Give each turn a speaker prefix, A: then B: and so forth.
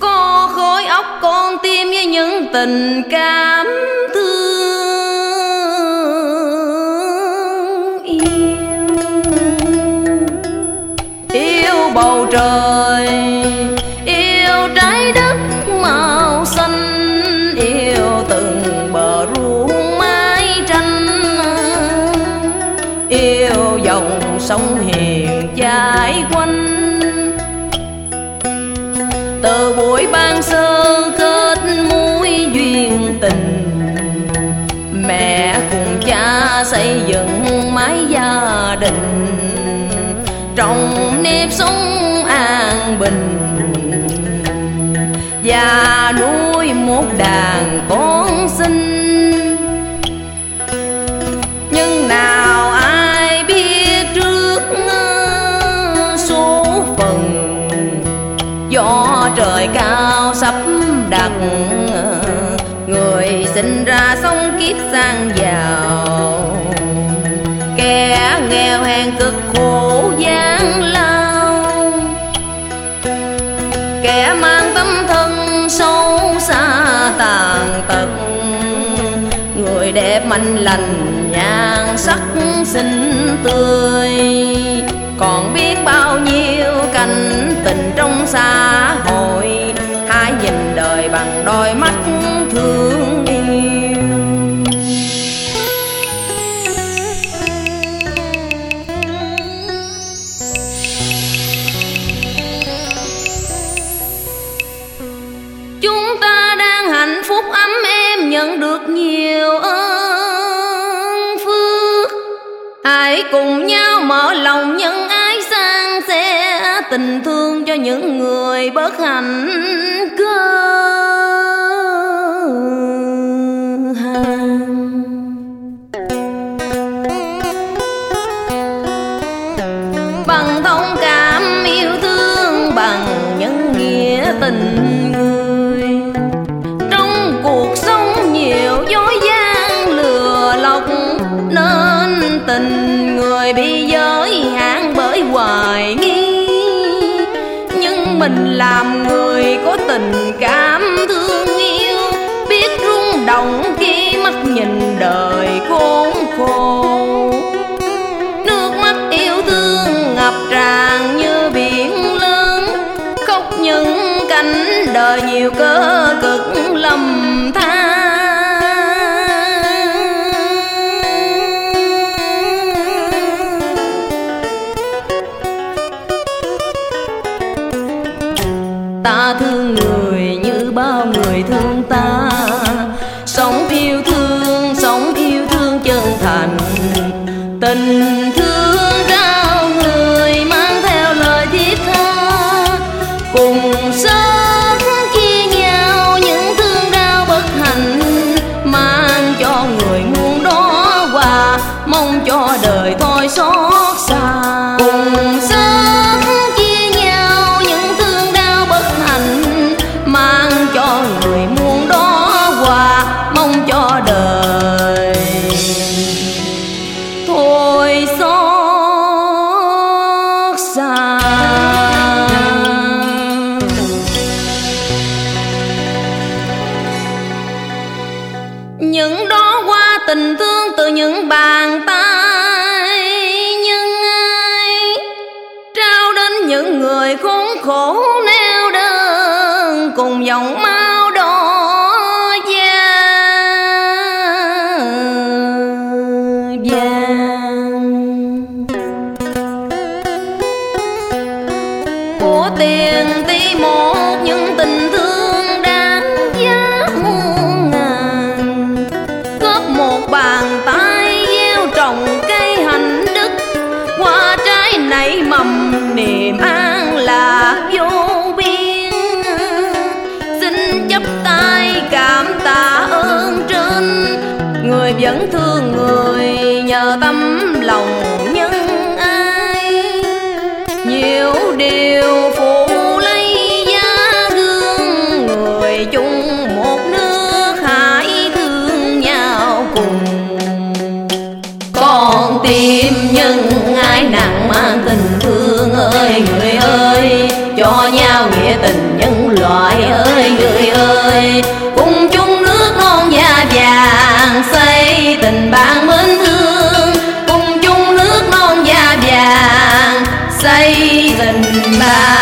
A: có khối óc con tim với những tình cảm thương yêu. Yêu bầu trời, yêu trái đất màu xanh, yêu từng bờ ruộng mái tranh. Yêu dòng sông hiền chảy quanh buổi ban sơ kết mối duyên tình. Mẹ cùng cha xây dựng mái gia đình. Trong nếp sống an bình. Và nuôi một đàn con trời cao sắp đặt. Người sinh ra sống kiếp sang giàu. Kẻ nghèo hèn cực khổ gian lao. Kẻ mang tâm thân sâu xa tàn tật. Người đẹp mạnh lành, nhan sắc xinh tươi. Còn biết bao được nhiều ơn phước. Hãy cùng nhau mở lòng nhân ái sang sẻ tình thương cho những người bất hạnh cơ hàng mình làm người có tình cảm thương yêu, biết rung động khi mắt nhìn đời khốn khổ. Nước mắt yêu thương ngập tràn như biển lớn, khóc những cảnh đời nhiều cơ cực lầm than. Ta. Sống yêu thương, sống yêu thương chân thành. Tình thương trao người mang theo lời thiết tha. Cùng sống chia nhau những thương đau bất hạnh mang cho người muôn đó quà mong cho đời thôi xót xa. Người khốn khổ neo đơn cùng dòng mắt. Vẫn thương người nhờ tâm lòng nhân ai. Nhiều điều phụ lấy giá gương người chung một nước hãy thương nhau cùng. Con tim nhân ai nặng mang tình thương ơi, người ơi, cho nhau nghĩa tình nhân loại ơi, người xây tình bạn